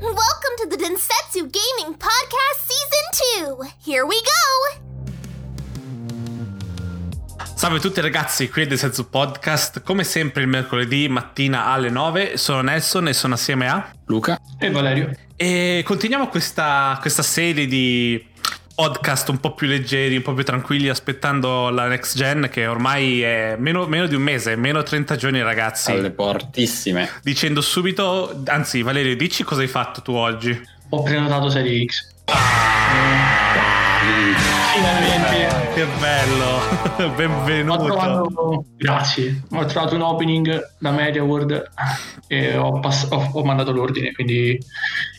Welcome to the Densetsu Gaming Podcast Season 2. Here we go. Salve a tutti ragazzi, qui è Densetsu Podcast. Come sempre il mercoledì mattina alle 9 sono Nelson e sono assieme a Luca e Valerio. E continuiamo questa, questa serie di podcast un po' più leggeri, un po' più tranquilli, aspettando la next gen che ormai è meno, meno di un mese, meno 30 giorni ragazzi. Alle portissime. Dicendo subito, anzi Valerio, dici cosa hai fatto tu oggi? Ho prenotato Serie X. Finalmente! Che bello! Benvenuto! Ho trovato, grazie. Ho trovato un opening da Media World e ho, pass- ho, ho mandato l'ordine, quindi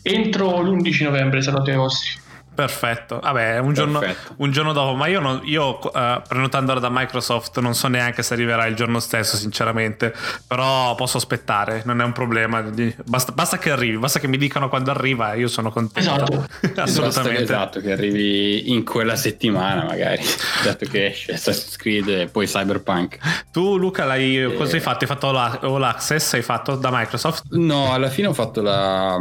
entro l'11 novembre sarò ai vostri. Perfetto, vabbè, un giorno, Perfetto. un giorno dopo, ma io, non, io uh, prenotandolo da Microsoft non so neanche se arriverà il giorno stesso, sinceramente, però posso aspettare, non è un problema, basta, basta che arrivi, basta che mi dicano quando arriva e io sono contento. Esatto, assolutamente. Esatto, che arrivi in quella settimana magari, dato che esce Assassin's Creed e poi Cyberpunk. Tu Luca, l'hai, e... cosa hai fatto? Hai fatto l'All Access? Hai fatto da Microsoft? No, alla fine ho fatto la...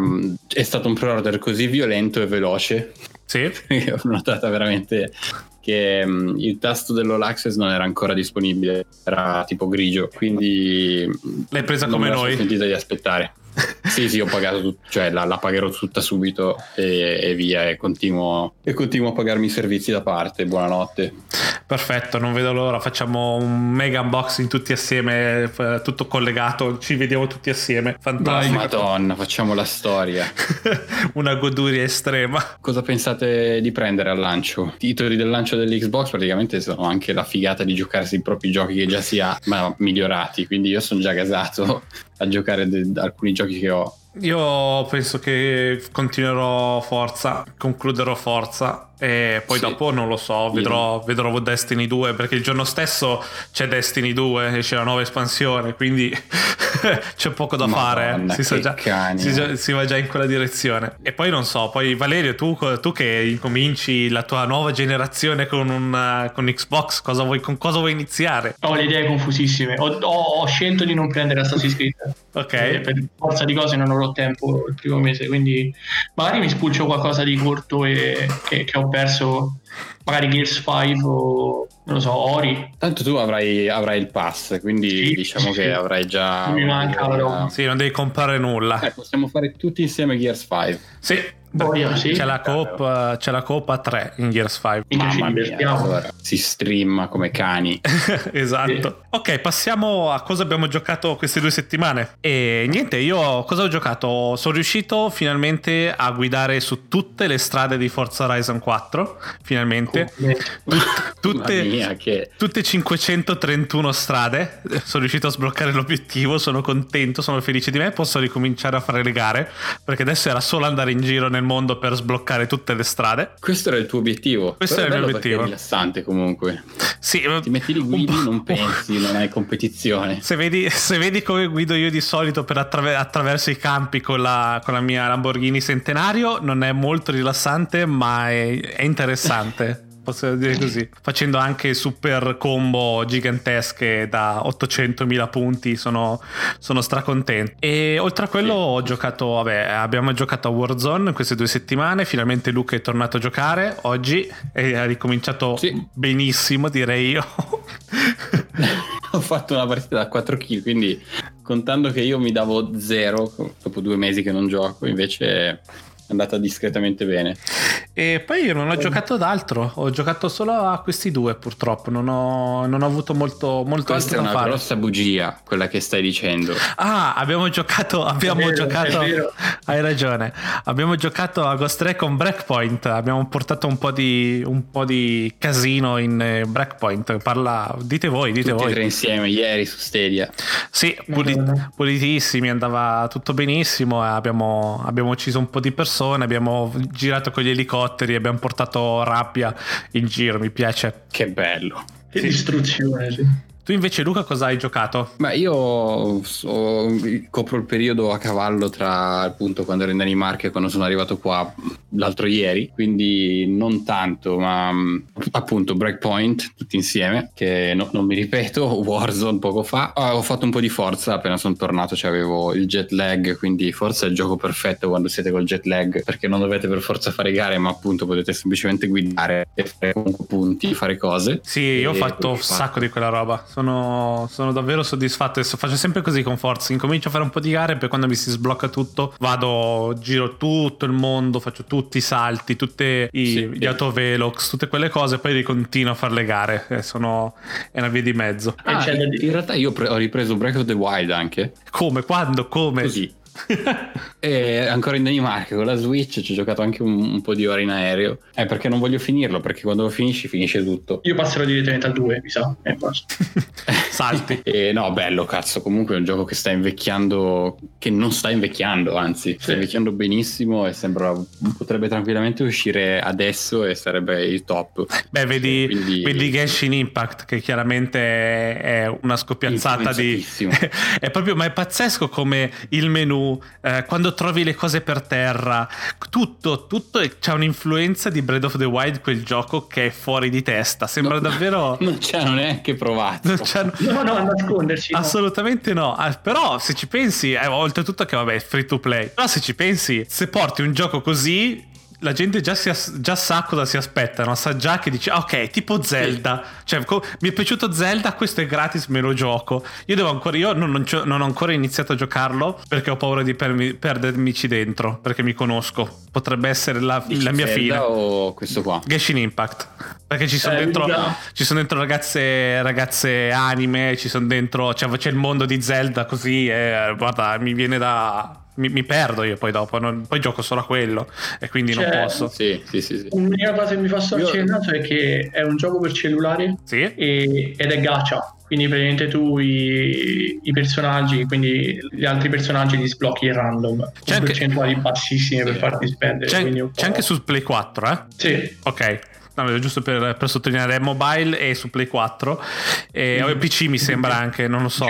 è stato un pre-order così violento e veloce sì. ho notato veramente che um, il tasto dell'All Access non era ancora disponibile, era tipo grigio, quindi l'hai presa come noi. ho sentito di aspettare sì, sì, ho pagato, tut- cioè la, la, pagherò tutta subito e, e via e continuo, e continuo, a pagarmi i servizi da parte. Buonanotte. Perfetto, non vedo l'ora. Facciamo un mega unboxing tutti assieme, tutto collegato. Ci vediamo tutti assieme. Fantastico. Madonna, facciamo la storia. Una goduria estrema. Cosa pensate di prendere al lancio? I titoli del lancio dell'Xbox praticamente sono anche la figata di giocarsi i propri giochi che già si ha, ma migliorati. Quindi io sono già gasato a giocare de- alcuni giochi che ho. Io penso che continuerò Forza, concluderò Forza e poi sì. dopo non lo so, vedrò, yeah. vedrò, Destiny 2 perché il giorno stesso c'è Destiny 2 e c'è la nuova espansione, quindi c'è poco da Madonna, fare. Si, già, si, si, va già in quella direzione. E poi non so, poi Valerio, tu, tu che incominci la tua nuova generazione con, un, con Xbox, cosa vuoi, con cosa vuoi iniziare? Ho le idee confusissime. Ho, ho, ho scelto di non prendere Assassin's Creed. ok. Eh, per forza di cose non avrò tempo il primo mese, quindi magari mi spulcio qualcosa di corto e che, che ho perso magari Gears 5 o non lo so, Ori. Tanto tu avrai, avrai il pass, quindi sì, diciamo sì, che avrai già... Non mi manca però. Sì, non devi comprare nulla. Eh, possiamo fare tutti insieme Gears 5. Sì, Boia, sì. c'è, la coop, c'è la coop a 3 in Gears 5. Mamma mia, allora, si streama come cani. esatto. Sì. Ok, passiamo a cosa abbiamo giocato queste due settimane. E niente, io cosa ho giocato? Sono riuscito finalmente a guidare su tutte le strade di Forza Horizon 4. Finalmente. Tut- tutte, mia, che... tutte 531 strade. Sono riuscito a sbloccare l'obiettivo. Sono contento, sono felice di me. Posso ricominciare a fare le gare. Perché adesso era solo andare in giro nel mondo per sbloccare tutte le strade. Questo era il tuo obiettivo. Questo era il mio obiettivo. È rilassante comunque. Sì, ti metti lì guidi, non pensi, non hai competizione. Se vedi, se vedi, come guido io di solito per attraver- attraverso i campi con la, con la, mia Lamborghini Centenario, non è molto rilassante, ma è, è interessante. Posso dire così, facendo anche super combo gigantesche da 800.000 punti, sono, sono stracontento. E oltre a quello ho giocato, vabbè, abbiamo giocato a Warzone queste due settimane, finalmente Luca è tornato a giocare oggi e ha ricominciato sì. benissimo, direi io. ho fatto una partita da 4 kill, quindi contando che io mi davo 0 dopo due mesi che non gioco, invece andata discretamente bene. E poi io non ho giocato ad altro, ho giocato solo a questi due purtroppo, non ho, non ho avuto molto, molto Questa altro da fare. è una grossa bugia quella che stai dicendo. Ah, abbiamo giocato, abbiamo vero, giocato, hai ragione, abbiamo giocato a Ghost Recon Breakpoint, abbiamo portato un po' di, un po' di casino in eh, Breakpoint, parla, dite voi, dite Tutti voi. tre insieme ieri su Stadia. Sì, pulit- pulitissimi, andava tutto benissimo, abbiamo, abbiamo ucciso un po' di persone persone, abbiamo girato con gli elicotteri, abbiamo portato rabbia in giro, mi piace. Che bello. Che sì. distruzione, sì. Tu invece Luca cosa hai giocato? Beh io so, copro il periodo a cavallo tra appunto quando ero in Danimarca e quando sono arrivato qua l'altro ieri, quindi non tanto, ma appunto Breakpoint tutti insieme, che no- non mi ripeto, Warzone poco fa. Ah, ho fatto un po' di forza appena sono tornato, cioè avevo il jet lag, quindi forza è il gioco perfetto quando siete col jet lag, perché non dovete per forza fare gare, ma appunto potete semplicemente guidare e fare punti, fare cose. Sì, io ho fatto un sacco di quella roba. Sono, sono davvero soddisfatto. E faccio sempre così con forza. Incomincio a fare un po' di gare, poi quando mi si sblocca tutto, vado, giro tutto il mondo, faccio tutti i salti, tutti i, Sì, gli sì. autovelox, tutte quelle cose, poi ricontinuo a fare le gare. E sono, è una via di mezzo. E Ah, da in in realtà io pre- ho ripreso Breath of the Wild anche, Come? Quando? Come? così. E ancora in Danimarca con la Switch ci ho giocato anche un, un po' di ore in aereo. Eh, perché non voglio finirlo, perché quando lo finisci finisce tutto. Io passerò direttamente al 2, mi sa. E. Salti. E no, bello, cazzo. Comunque è un gioco che sta invecchiando, che non sta invecchiando, anzi, sta Sì. invecchiando benissimo e sembra potrebbe tranquillamente uscire adesso e sarebbe il top. Beh, vedi, Quindi- vedi Genshin Impact, che chiaramente è una scoppiazzata di. È proprio, ma è pazzesco come il menu, eh, quando trovi le cose per terra, tutto, tutto è- c'ha un'influenza di Breath of the Wild, quel gioco che è fuori di testa. Sembra No. davvero. Non ci hanno neanche provato. non c'hanno- No, no, a nascondersi. no. Assolutamente no, Ah, però se ci pensi, eh, oltretutto che vabbè è free to play, però se ci pensi, se porti un gioco così, la gente già, si as- già sa cosa si aspettano, sa già che dice, "Ah, ok, tipo Zelda, cioè co- mi è piaciuto Zelda, questo è gratis, me lo gioco. Io devo ancora, io non, non non ho ancora iniziato a giocarlo perché ho paura di permi- perdermici dentro, perché mi conosco, potrebbe essere la, la mia Zelda fine. o questo qua? Genshin Impact perché ci sono Eh, dentro ci sono dentro ragazze ragazze anime ci sono dentro cioè, c'è il mondo di Zelda così e guarda mi viene da mi, mi perdo io poi dopo non- poi gioco solo a quello e quindi non Cioè, posso Sì, sì, sì. sì. L'unica cosa che mi fa storcere Io- il naso è che è un gioco per cellulare sì e- ed è gacha. Quindi praticamente tu i, i personaggi, quindi gli altri personaggi li sblocchi in random. Con C'è anche- percentuali bassissime per Sì. farti spendere. c'è, c'è anche su Play 4 eh Sì, ok No, giusto per, per sottolineare è mobile e su Play 4 e Mm. PC mi sembra anche non lo so.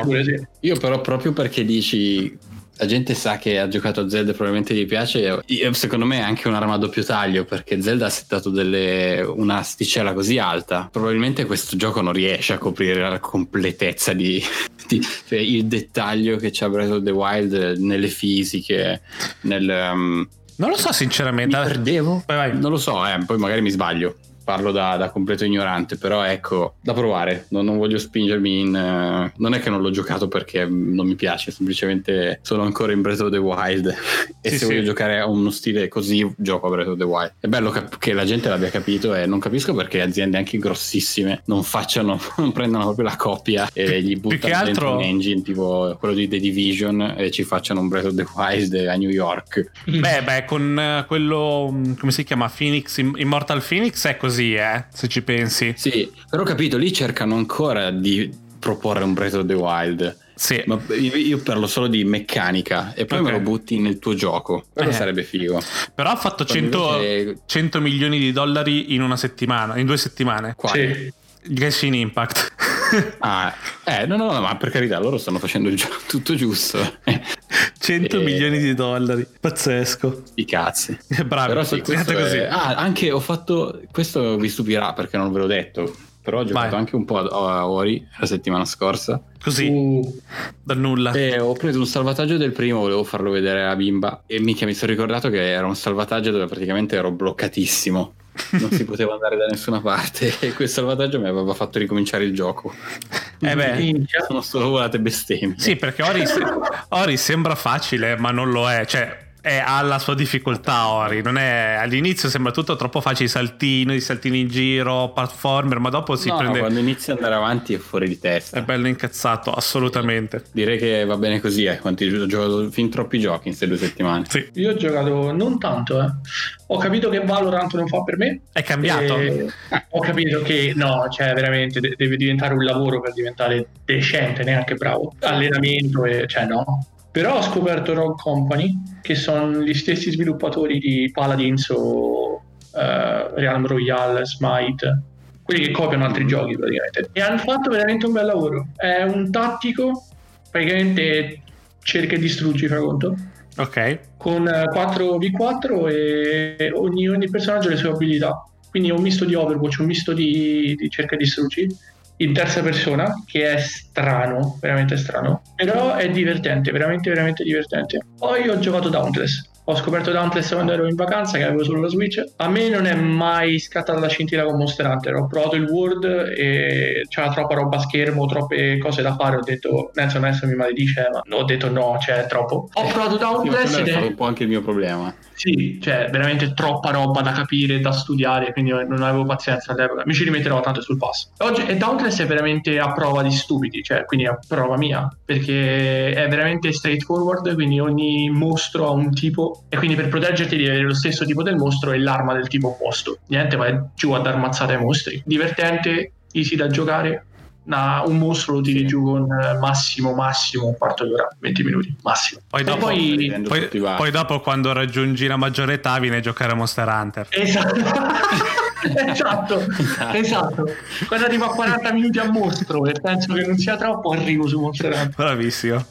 Io però proprio perché dici la gente sa che ha giocato a Zelda e probabilmente gli piace, secondo me è anche un'arma a doppio taglio perché Zelda ha settato delle, una asticella così alta. Probabilmente questo gioco non riesce a coprire la completezza di, di- cioè il dettaglio che c'ha Breath of the Wild nelle fisiche, nel... um, non lo so mi sinceramente perdevo? Vai, vai. Non lo so, eh, poi magari mi sbaglio. Parlo da, da completo ignorante, però ecco, da provare. Non, non voglio spingermi in. eh, non è che non l'ho giocato perché mm, non mi piace, semplicemente sono ancora in Breath of the Wild. e Sì, se sì. voglio giocare a uno stile così, gioco a Breath of the Wild. È bello cap- che la gente l'abbia capito e non capisco perché aziende anche grossissime non facciano, non prendano proprio la coppia e gli buttano dentro altro- un engine tipo quello di The Division e ci facciano un Breath of the Wild a New York. Beh, beh, con eh, quello, mh, come si chiama? Phoenix, Im- Immortal Phoenix è così, eh, se ci pensi. Sì, però ho capito, lì cercano ancora di proporre un Breath of the Wild. Sì. Ma io parlo solo di meccanica e poi Ok. me lo butti nel tuo gioco. Quello Eh. sarebbe figo. Però ha fatto Quando 100, invece- 100 milioni di dollari in una settimana, in due settimane. Qua. Sì. Genshin Impact. Ah, eh, no, no, no, ma per carità, loro stanno facendo il tutto giusto. 100 Eh. milioni di dollari. Pazzesco. I cazzi. Bravi, Però sì, questo così. è- Ah, anche ho fatto. Questo vi stupirà perché non ve l'ho detto. Però ho giocato Vai. anche un po' a a Ori la settimana scorsa. Così, Uh, dal nulla. E ho preso un salvataggio del primo, volevo farlo vedere alla bimba. E mica mi sono ricordato che era un salvataggio dove praticamente ero bloccatissimo. Non si poteva andare da nessuna parte. E quel salvataggio mi aveva fatto ricominciare il gioco. Eh beh. Sono solo volate bestemmie. sì, perché Ori, Ori sembra facile, ma non lo è. Cioè, è, ha la sua difficoltà Ori. Non è, all'inizio sembra tutto troppo facile, i saltini, i saltini in giro, platformer, ma dopo si No, prende... quando inizia ad andare avanti è fuori di testa. È bello incazzato, assolutamente. Direi che va bene così, eh. Quanti ho giocato fin troppi giochi in queste due settimane. Sì. Io ho giocato non tanto, eh. Ho capito che Valorant non fa per me. È cambiato? E ho capito che no, cioè veramente de- deve diventare un lavoro per diventare decente, neanche bravo. Allenamento e cioè no. Però ho scoperto Rogue Company, che sono gli stessi sviluppatori di Paladins o eh, Realm Royale, Smite, quelli che copiano altri giochi praticamente. E hanno fatto veramente un bel lavoro. È un tattico, praticamente cerca e distruggi, fra conto. Ok. Con 4v4 e ogni, ogni personaggio ha le sue abilità. Quindi è un misto di Overwatch, un misto di, di cerca e distruggi in terza persona, che è strano, veramente strano. Però è divertente, veramente, veramente divertente. Poi ho giocato Dauntless. Ho scoperto Dauntless quando ero in vacanza, che avevo solo la Switch. A me non è mai scattata la scintilla con Monster Hunter. Ho provato il World e c'era troppa roba a schermo, troppe cose da fare. Ho detto, Nelson adesso mi maledice, ma ho detto no, c'è troppo. Ho provato Dauntless Sì, è è un po' anche il mio problema. sì, cioè veramente troppa roba da capire, da studiare, quindi non avevo pazienza all'epoca. Mi ci rimetterò tanto sul pass. Oggi e Dauntless è veramente a prova di stupidi, cioè quindi a prova mia, perché è veramente straightforward, quindi ogni mostro ha un tipo e quindi per proteggerti devi avere lo stesso tipo del mostro e l'arma del tipo opposto. Niente, vai giù a dar mazzate ai mostri. Divertente, easy da giocare. Na- un mostro lo tiri giù con eh, massimo, massimo un quarto d'ora, 20 minuti, massimo. Poi dopo- poi Poi, poi dopo, quando raggiungi la maggiore età, vieni a giocare a Monster Hunter. Esatto. esatto, esatto. Quando arrivo a 40 minuti a mostro e penso che non sia troppo, arrivo su Monster Hunter. Bravissimo.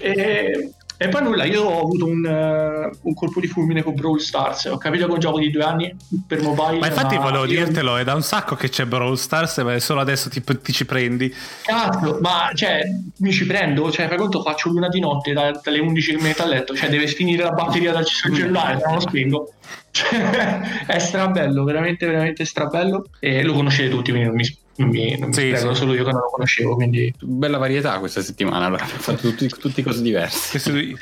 E, e poi nulla, io ho avuto un, eh, un colpo di fulmine con Brawl Stars. Ho capito che è un gioco di due anni per mobile. Ma infatti volevo io- dirtelo, è da un sacco che c'è Brawl Stars, ma solo adesso ti, ti ci prendi. Cazzo, ma cioè, mi ci prendo, cioè, fai conto, faccio l'una di notte da- dalle 11 che mi metto a letto, cioè, deve finire la batteria dal cellulare, se non lo spengo. Cioè, è strabello, veramente, veramente strabello. E lo conoscete tutti, quindi non mi, non mi, non mi Sì, spiego, sì. solo io che non lo conoscevo, quindi... Bella varietà questa settimana, allora abbiamo fatto tutti, tutti cose diverse. Sì.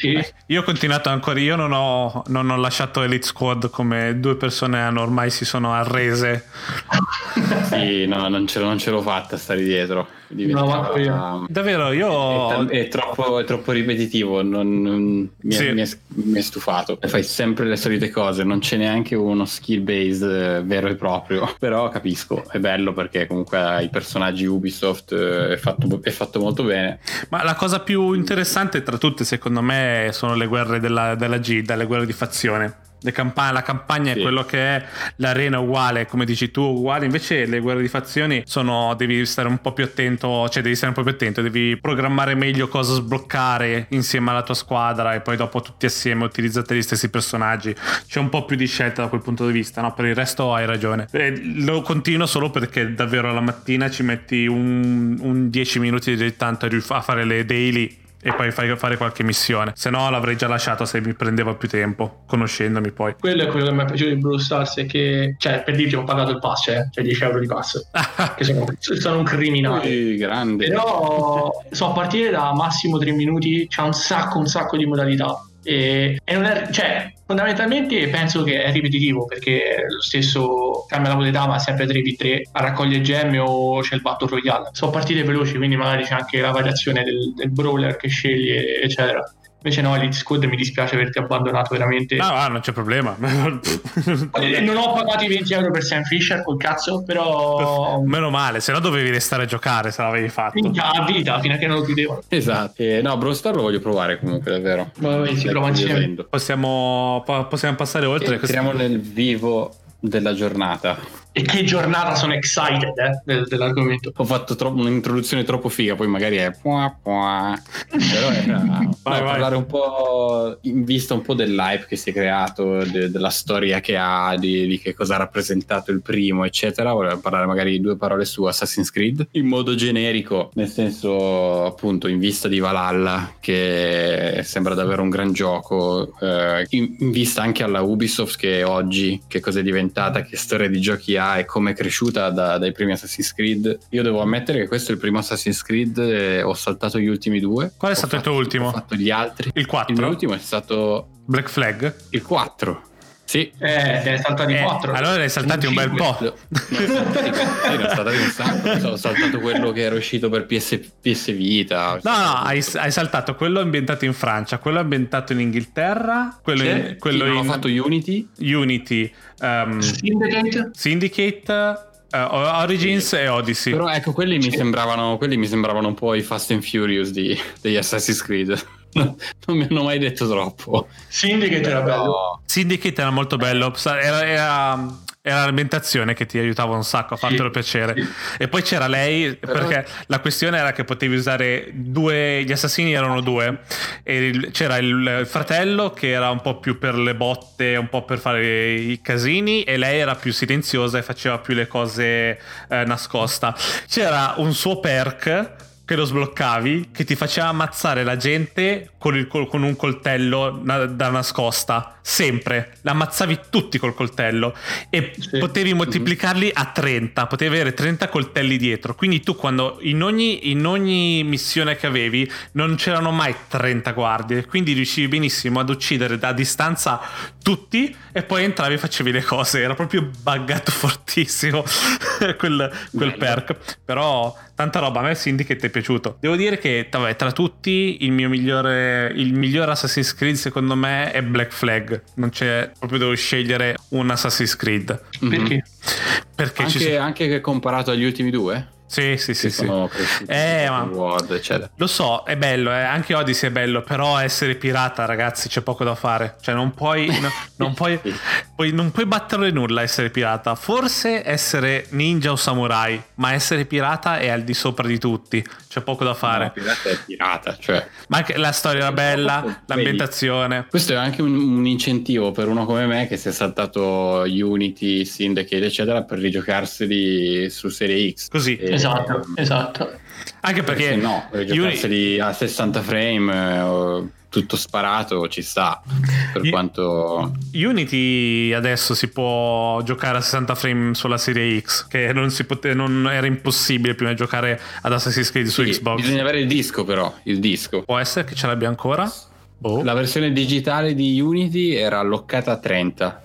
Io ho continuato ancora, io non ho, non ho lasciato Elite Squad come due persone hanno ormai si sono arrese. Sì, no, non ce, non ce l'ho fatta stare dietro. No, manco io. Davvero, io... È, è troppo, è troppo ripetitivo, non- non- mi, è, Sì. mi è- mi è stufato. Fai sempre le solite cose, non c'è neanche uno skill base eh, vero e proprio. Però capisco, è bello perché comunque i personaggi Ubisoft eh, è fatto, è fatto molto bene. Ma la cosa più interessante tra tutte, secondo me, sono le guerre della, della Gilda, le guerre di fazione. Le campa- la campagna Sì. è quello che è, l'arena uguale, come dici tu, uguale. Invece le guerre di fazioni sono. Devi stare un po' più attento, cioè devi stare un po' più attento, devi programmare meglio cosa sbloccare insieme alla tua squadra e poi dopo tutti assieme utilizzate gli stessi personaggi. C'è un po' più di scelta da quel punto di vista, no? Per il resto hai ragione. E lo continuo solo perché davvero la mattina ci metti un, un 10 minuti di tanto a fare le daily e poi fai fare qualche missione. Se no l'avrei già lasciato se mi prendeva più tempo, conoscendomi poi. Quello è quello che mi è piaciuto di Brawl Stars, è che, cioè, per dirti, ho pagato il pass, cioè, cioè 10 euro di pass, che sono, sono un criminale. Grande. Però so a partire da massimo 3 minuti c'è un sacco, un sacco di modalità. E, e è, cioè, fondamentalmente penso che è ripetitivo perché lo stesso cambia la modalità, ma sempre 3v3 a raccogliere gemme o c'è il Battle Royale. Sono partite veloci, quindi magari c'è anche la variazione del, del brawler che scegli, eccetera. Invece no, Elite Squad mi dispiace averti abbandonato veramente. No, ah, non c'è problema. Eh, Non ho pagato i 20 euro per Sam Fisher col cazzo, però Meno male, se no dovevi restare a giocare se l'avevi fatto. minchia a vita fino a che non lo chiudevano. Esatto. Eh, no, Brawl Stars lo voglio provare comunque, davvero. Vabbè, si prova insieme. Possiamo, po- possiamo passare oltre. Entriamo nel vivo della giornata. E che giornata sono excited eh, del- dell'argomento. Ho fatto tro- un'introduzione troppo figa, poi magari è pua pua. Però era no, vai. parlare un po' in vista un po' dell'hype che si è creato, de- della storia che ha, di, di che cosa ha rappresentato il primo, eccetera. Volevo parlare magari due parole su Assassin's Creed in modo generico, nel senso appunto in vista di Valhalla, che sembra davvero un gran gioco, eh, in, in vista anche alla Ubisoft che oggi che cosa è diventata, che storia di giochi ha e come è cresciuta da- dai primi Assassin's Creed. Io devo ammettere che questo è il primo Assassin's Creed, ho saltato gli ultimi due. Qual è stato il fatto- tuo ultimo? Ho fatto gli altri. Il 4? Il mio ultimo è stato Black Flag? il 4. Sì. Eh, te ne saltati Eh, quattro. allora ne hai saltati un bel po'. No, ne ho saltati- sì, un sacco. Ho saltato quello che era uscito per PS, PS Vita. No, no, hai, hai saltato quello ambientato in Francia, quello ambientato in Inghilterra, quello, Sì, in, quello sì, in ho fatto Unity. Unity, um, Syndicate? Syndicate, eh, Origins e Odyssey. Però ecco, quelli mi sembravano, quelli mi sembravano un po' i Fast and Furious di, degli Assassin's Creed. non mi hanno mai detto troppo. Syndicate era bello. Syndicate era molto bello, era, era- era l'ambientazione che ti aiutava un sacco a fartelo Sì, piacere. sì. E poi c'era lei, Però- perché la questione era che potevi usare due, gli assassini erano due, e il- c'era il fratello che era un po' più per le botte, un po' per fare i casini, e lei era più silenziosa e faceva più le cose eh, nascosta. C'era un suo perk che lo sbloccavi che ti faceva ammazzare la gente con, il- con un coltello da nascosta sempre. L'ammazzavi tutti col coltello. E Sì. potevi moltiplicarli a 30 potevi avere 30 coltelli dietro. Quindi tu quando in ogni, in ogni missione che avevi non c'erano mai 30 guardie. Quindi riuscivi benissimo ad uccidere da distanza tutti e poi entravi e facevi le cose. Era proprio buggato fortissimo quel, quel perk. Però tanta roba. A me Syndicate è piaciuto. Devo dire che vabbè, tra tutti il mio migliore il miglior Assassin's Creed secondo me è Black Flag non c'è proprio devo scegliere un Assassin's Creed. Perché? perché ci Anche, sono anche che comparato agli ultimi due? Sì sì sì, sì. Eh, ma- world, eccetera. Lo so, è bello, eh, anche Odyssey è bello, però essere pirata, ragazzi, c'è poco da fare. Cioè, non puoi, no- non puoi, puoi- non puoi battere nulla essere pirata. Forse essere ninja o samurai, ma essere pirata è al di sopra di tutti. C'è poco da fare. No, pirata è pirata, cioè Ma anche la storia era bella, l'ambientazione. Questo è anche un, un incentivo per uno come me che si è saltato Unity, Syndicate, eccetera, per rigiocarseli su Serie X. Così. E- Esatto, esatto. Anche perché Perché no, per giocarseli a 60 frame, eh, o tutto sparato, ci sta. Per Io- quanto... Unity adesso si può giocare a 60 frame sulla serie X, che non, si pote- non era impossibile prima di giocare ad Assassin's Creed su Sì, Xbox. Bisogna avere il disco però, il disco. Può essere che ce l'abbia ancora? Boh. La versione digitale di Unity era alloccata a 30.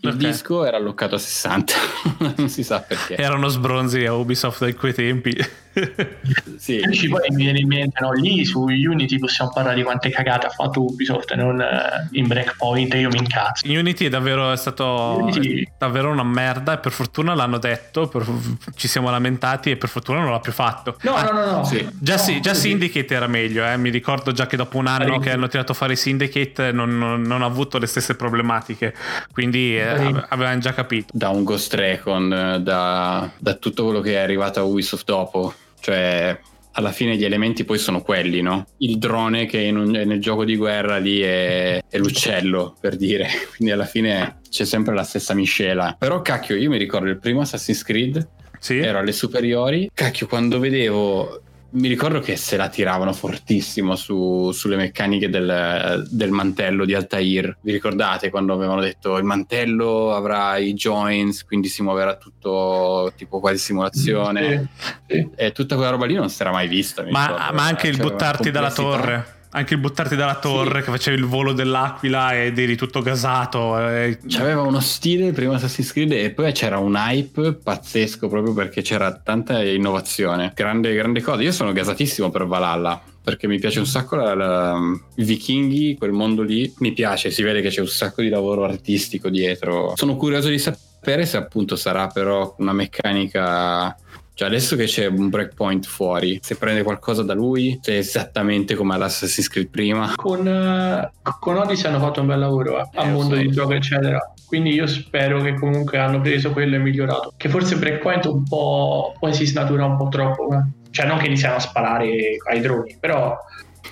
Il Ok. disco era alloccato a 60. non si sa perché. Erano sbronzi a Ubisoft da quei tempi. Sì. Ci poi mi viene in mente, no? Lì su Unity possiamo parlare di quante cagate ha fatto Ubisoft, non eh, in Breakpoint, io mi incazzo. Unity è davvero è stato Unity- è davvero una merda e per fortuna l'hanno detto, per- ci siamo lamentati e per fortuna non l'ha più fatto. No, Ah, no, no, no. Sì. Già, No, sì- già sì. Syndicate era meglio, eh. mi ricordo già che dopo un anno che hanno tirato fuori Syndicate non, non- non ha avuto le stesse problematiche, quindi eh, avevano già capito. Da un Ghost Recon, eh, da, da tutto quello che è arrivato a Ubisoft dopo. Cioè, alla fine gli elementi poi sono quelli, no? Il drone che in un- nel gioco di guerra lì è, è l'uccello, per dire. Quindi alla fine c'è sempre la stessa miscela. Però cacchio, io mi ricordo il primo Assassin's Creed Sì? ero alle superiori. Cacchio, quando vedevo. Mi ricordo che se la tiravano fortissimo su- sulle meccaniche del, del mantello di Altair. Vi ricordate quando avevano detto il mantello avrà i joints, quindi si muoverà tutto tipo quasi simulazione? Sì, sì. E tutta quella roba lì non si era mai vista. Ma, ma anche il Cioè, buttarti dalla torre. Anche il buttarti dalla torre che facevi il volo dell'aquila ed eri tutto gasato. eh. C'aveva uno stile il primo Assassin's Creed e poi c'era un hype pazzesco proprio perché c'era tanta innovazione. Grande, grande cosa. Io sono gasatissimo per Valhalla perché mi piace un sacco la, la- i vichinghi, quel mondo lì. Mi piace, si vede che c'è un sacco di lavoro artistico dietro. Sono curioso di sapere se appunto sarà però una meccanica. Cioè adesso che c'è un breakpoint fuori, se prende qualcosa da lui, è esattamente come all'Assassin's Creed prima. Con, eh, con Odyssey hanno fatto un bel lavoro eh, Eh, al lo mondo so. di gioco, eccetera. Quindi io spero che comunque hanno preso quello e migliorato. Che forse Breakpoint un po' poi si snatura un po' troppo. eh. Cioè, non che iniziano a sparare ai droni, però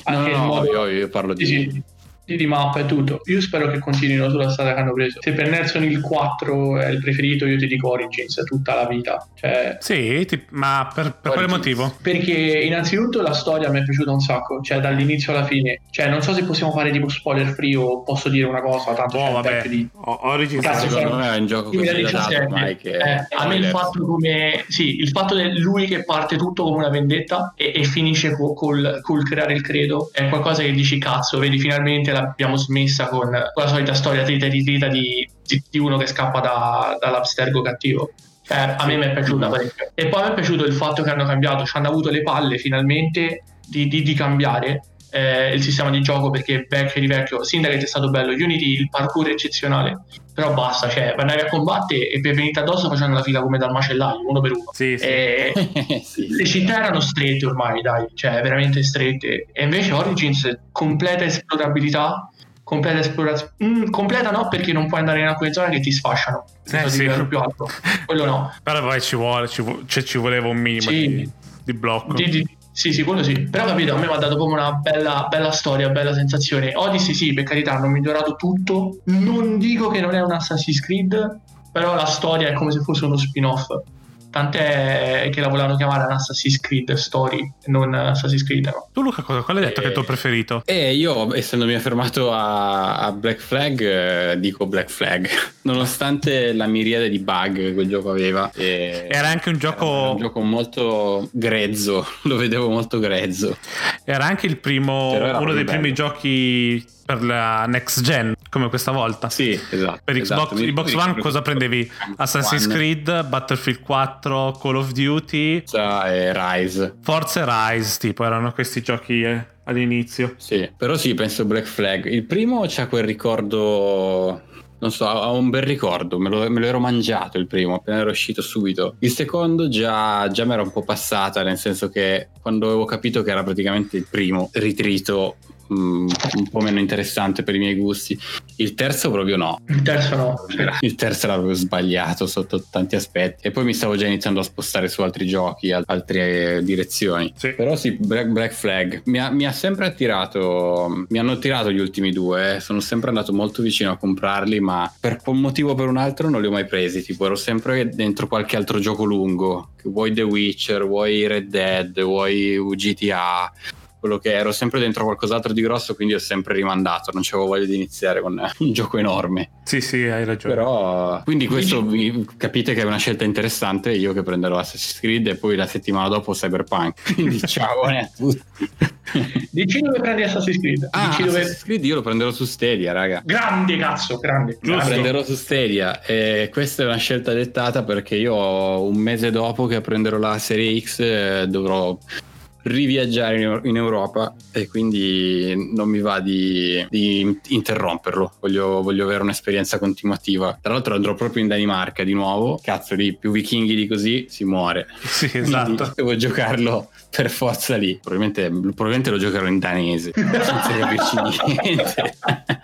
No, anche no, no, modo io, io parlo sì, di... sì, di, di mappa e tutto. Io spero che continuino sulla strada che hanno preso. Se per Nelson il 4 è il preferito, io ti dico Origins tutta la vita. Cioè, Sì, ti- ma per, per quale motivo? perché innanzitutto la storia mi è piaciuta un sacco, cioè dall'inizio alla fine. Cioè, non so se possiamo fare tipo spoiler free o posso dire una cosa, tanto il vabbè. di O- Origins Cazzo, Secondo sono- me è un gioco così da dato 2017 ormai che... Eh, a me il fatto come sì il fatto di lui che parte tutto come una vendetta e, e finisce co- col, col creare il credo è qualcosa che dici cazzo vedi finalmente l'abbiamo smessa con, la solita storia trita e ritrita di, di, di uno che scappa da, dall'abstergo cattivo. Cioè, a me mi è piaciuta parecchio. E poi mi è piaciuto il fatto che hanno cambiato ci hanno avuto le palle finalmente di, di- di cambiare eh, il sistema di gioco perché vecchio di vecchio Syndicate è stato bello Unity il parkour è eccezionale però basta cioè andavi a combattere e per venire addosso facendo la fila come dal macellaio uno per uno Sì, sì. e Sì, le città erano strette ormai dai cioè veramente strette e invece Origins completa esplorabilità completa esplorazione. Mm, completa no, perché non puoi andare in alcune zone che ti sfasciano. Eh, sì. più alto. Quello no. Però poi ci vuole, ci, vu- cioè, ci voleva un minimo Sì. di, di blocco. Di- di- sì, sì, quello sì. Però capito, a me mi ha dato proprio una bella, bella storia, bella sensazione. Odyssey sì, per carità, hanno migliorato tutto. Non dico che non è un Assassin's Creed, però la storia è come se fosse uno spin-off. Tant'è che la volevano chiamare Assassin's Creed Story, non Assassin's Creed. No? Tu Luca, cosa, qual hai detto che è il tuo Eh, preferito? E io, essendomi affermato a, a Black Flag, eh, dico Black Flag, nonostante la miriade di bug che quel gioco aveva. e- Era anche un era gioco, un gioco molto grezzo, lo vedevo molto grezzo. era anche il primo, uno dei proprio primi bello. giochi per la next gen, come questa volta. Sì, esatto. Per esatto. Xbox, Mi Xbox One cosa prendevi? Assassin's Creed, Battlefield 4, Call of Duty, Forza e Rise. Forza e Rise, tipo erano questi giochi eh, all'inizio. Sì, però sì, penso Black Flag. Il primo c'ha quel ricordo. Non so, ha un bel ricordo, me lo, me lo ero mangiato il primo, appena ero uscito subito. Il secondo già, già mi era un po' passata, nel senso che quando avevo capito che era praticamente il primo ritrito mm, un po' meno interessante per i miei gusti. Il terzo proprio no. Il terzo no. Il terzo era proprio sbagliato sotto tanti aspetti. E poi mi stavo già iniziando a spostare su altri giochi, al- altre eh, direzioni. Sì. Però sì, Black, Black Flag mi ha, mi ha sempre attirato. Mi hanno attirato gli ultimi due. eh. Sono sempre andato molto vicino a comprarli, ma per un motivo o per un altro non li ho mai presi. Tipo, ero sempre dentro qualche altro gioco lungo. Vuoi The Witcher, vuoi Red Dead, vuoi GTA. Quello che ero sempre dentro qualcos'altro di grosso, quindi ho sempre rimandato. Non avevo voglia di iniziare con un gioco enorme. Sì, sì, hai ragione. Però, quindi questo vi- capite che è una scelta interessante. Io che prenderò Assassin's Creed e poi la settimana dopo Cyberpunk. Quindi ciao a tutti. Dici dove prendi Assassin's Creed? Ah, Dici dove... Assassin's Creed io lo prenderò su Stadia, raga. Grande cazzo, grande. Lo Giusto. prenderò su Stadia e questa è una scelta dettata perché io un mese dopo che prenderò la serie X eh, dovrò riviaggiare in, Europa e quindi non mi va di, di interromperlo voglio, voglio avere un'esperienza continuativa tra l'altro andrò proprio in Danimarca di nuovo cazzo lì più vichinghi di così si muore Sì, Quindi esatto. devo giocarlo per forza lì probabilmente, probabilmente lo giocherò in danese senza capirci niente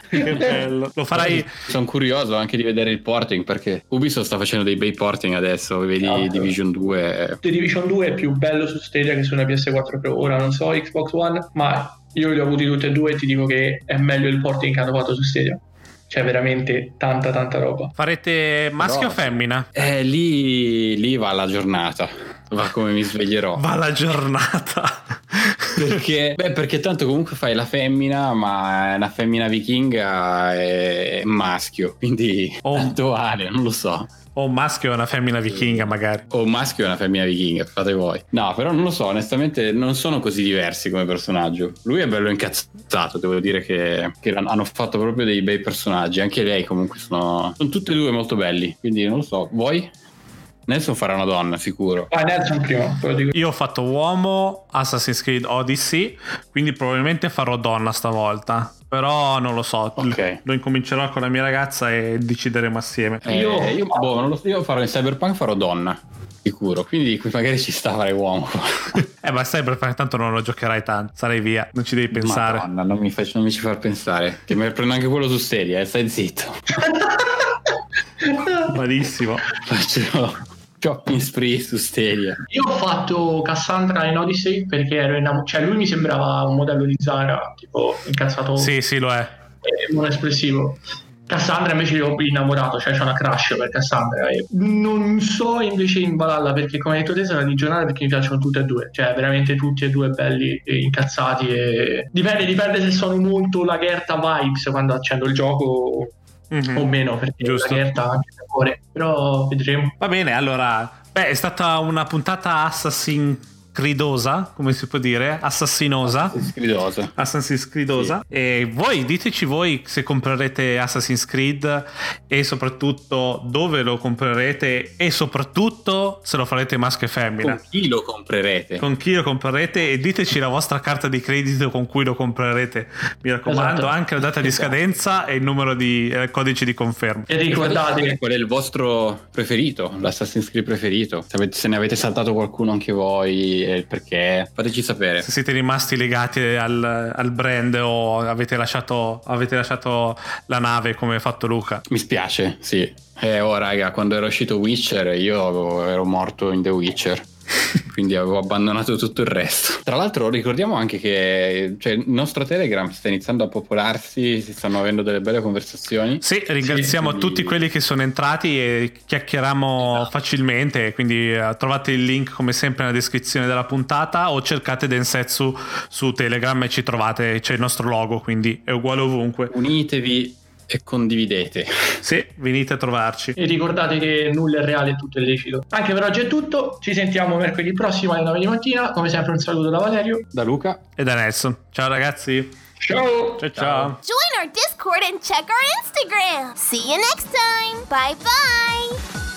che bello. Lo farai sono curioso anche di vedere il porting perché Ubisoft sta facendo dei bei porting adesso, vedi Esatto. Division 2. The Division 2 è più bello su Stadia che su una PS4 Pro. Ora non so Xbox One, ma io li ho avuti tutti e due e ti dico che è meglio il porting che hanno fatto su Stadia. C'è veramente tanta tanta roba. farete maschio o Però- femmina? Eh, lì, lì va la giornata, va come mi sveglierò. Va la giornata. Perché, beh, perché tanto comunque fai la femmina, ma una femmina vichinga è maschio, quindi Oh. tanto vale, non lo so. O un maschio e una femmina vichinga, magari. O un maschio e una femmina vichinga, fate voi. No, però non lo so, onestamente non sono così diversi come personaggio. Lui è bello incazzato, devo dire che, che hanno fatto proprio dei bei personaggi. Anche lei comunque sono, sono tutti e due molto belli, quindi non lo so. Voi? Nelson farà una donna, sicuro. Ah, Nelson prima. Io ho fatto uomo Assassin's Creed Odyssey, quindi probabilmente farò donna stavolta. Però non lo so, Ok. lo incomincerò con la mia ragazza e decideremo assieme. Eh, Io- io, boh, non lo so, io farò in Cyberpunk farò donna, sicuro. Quindi qui magari ci sta fare uomo. Eh, ma sai, perché tanto non lo giocherai tanto, sarai via, non ci devi pensare. Madonna, non mi, faccio, non mi ci far pensare. Che me prendo anche quello su serie, eh, stai zitto. Malissimo. Faccio shopping spree su Stadia. Io ho fatto Cassandra in Odyssey perché ero innamorato. Cioè, lui mi sembrava un modello di Zara, tipo incazzato Sì, sì, lo è. e non espressivo. Cassandra invece io ho innamorato, cioè c'è una crush per Cassandra. E non so invece in Valhalla perché come hai detto te sarà di giornata perché mi piacciono tutte e due, cioè veramente tutti e due belli e incazzati e dipende, dipende se sono molto la Gerta vibes quando accendo il gioco Mhm. o meno perché Giusto. la Gerta ha cuore, però vedremo. Va bene, allora, beh, è stata una puntata Assassin Creedosa, come si può dire? Assassinosa. Scridosa. Assassin's Creedosa e voi diteci voi se comprerete Assassin's Creed e soprattutto dove lo comprerete e soprattutto se lo farete maschio e femmina Con chi lo comprerete? con chi lo comprerete e diteci la vostra carta di credito con cui lo comprerete mi raccomando Esatto. anche la data di Esatto. scadenza e il numero di eh, codice di conferma E ricordate, Qual è il vostro preferito? L'Assassin's Creed preferito? Se ne avete saltato qualcuno anche voi e il perché, fateci sapere. Se siete rimasti legati al, al brand o avete lasciato, avete lasciato la nave come ha fatto Luca. Mi spiace, sì. Eh, oh raga, quando era uscito Witcher io ero morto in The Witcher. quindi avevo abbandonato tutto il resto. Tra l'altro ricordiamo anche che cioè, il nostro Telegram sta iniziando a popolarsi, si stanno avendo delle belle conversazioni. Sì, ringraziamo Sì, tutti quindi- quelli che sono entrati e chiacchieriamo Esatto. facilmente, quindi eh, trovate il link come sempre nella descrizione della puntata o cercate Densetsu su Telegram e ci trovate, c'è il nostro logo, quindi è uguale ovunque. Unitevi e condividete. Sì, venite a trovarci. E ricordate che nulla è reale e tutto è lecito. Anche per oggi è tutto. Ci sentiamo mercoledì prossimo alle 9 di mattina. Come sempre un saluto da Valerio. Da Luca. E da Nelson. Ciao ragazzi. Ciao! Ciao ciao. Join our Discord and check our Instagram. See you next time. Bye bye.